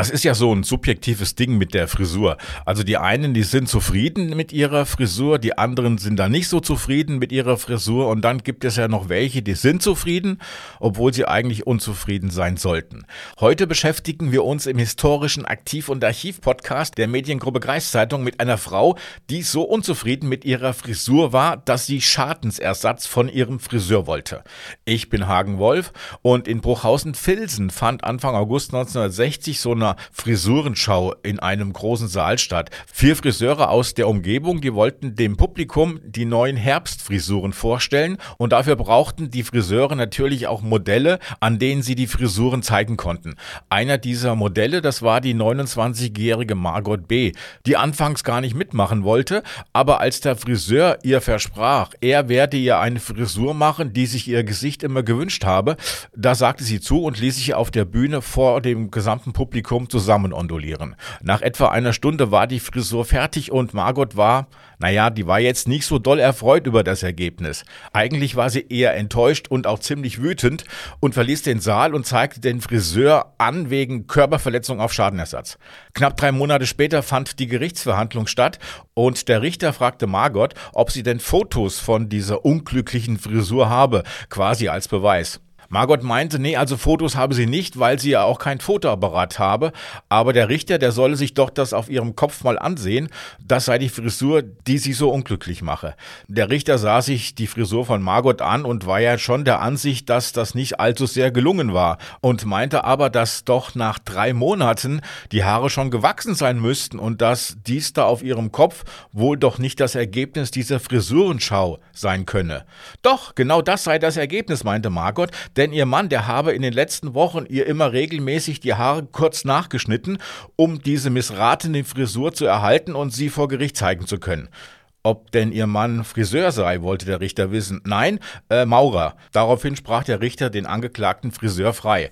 Das ist ja so ein subjektives Ding mit der Frisur. Also die einen, die sind zufrieden mit ihrer Frisur, die anderen sind da nicht so zufrieden mit ihrer Frisur und dann gibt es ja noch welche, die sind zufrieden, obwohl sie eigentlich unzufrieden sein sollten. Heute beschäftigen wir uns im historischen Aktiv- und Archiv-Podcast der Mediengruppe Kreiszeitung mit einer Frau, die so unzufrieden mit ihrer Frisur war, dass sie Schadensersatz von ihrem Friseur wollte. Ich bin Hagen Wolf und in Bruchhausen-Filsen fand Anfang August 1960 so einer Frisurenschau in einem großen Saal statt. Vier Friseure aus der Umgebung, die wollten dem Publikum die neuen Herbstfrisuren vorstellen und dafür brauchten die Friseure natürlich auch Modelle, an denen sie die Frisuren zeigen konnten. Einer dieser Modelle, das war die 29-jährige Margot B., die anfangs gar nicht mitmachen wollte, aber als der Friseur ihr versprach, er werde ihr eine Frisur machen, die sich ihr Gesicht immer gewünscht habe, da sagte sie zu und ließ sich auf der Bühne vor dem gesamten Publikum zusammen ondulieren. Nach etwa einer Stunde war die Frisur fertig und Margot war, naja, die war jetzt nicht so doll erfreut über das Ergebnis. Eigentlich war sie eher enttäuscht und auch ziemlich wütend und verließ den Saal und zeigte den Friseur an wegen Körperverletzung auf Schadenersatz. Knapp drei Monate später fand die Gerichtsverhandlung statt und der Richter fragte Margot, ob sie denn Fotos von dieser unglücklichen Frisur habe, quasi als Beweis. Margot meinte, nee, also Fotos habe sie nicht, weil sie ja auch kein Fotoapparat habe. Aber der Richter, der solle sich doch das auf ihrem Kopf mal ansehen. Das sei die Frisur, die sie so unglücklich mache. Der Richter sah sich die Frisur von Margot an und war ja schon der Ansicht, dass das nicht allzu sehr gelungen war. Und meinte aber, dass doch nach drei Monaten die Haare schon gewachsen sein müssten und dass dies da auf ihrem Kopf wohl doch nicht das Ergebnis dieser Frisurenschau sein könne. Doch, genau das sei das Ergebnis, meinte Margot, denn ihr Mann, der habe in den letzten Wochen ihr immer regelmäßig die Haare kurz nachgeschnitten, um diese missratene Frisur zu erhalten und sie vor Gericht zeigen zu können. Ob denn ihr Mann Friseur sei, wollte der Richter wissen. Nein, äh, Maurer. Daraufhin sprach der Richter den angeklagten Friseur frei.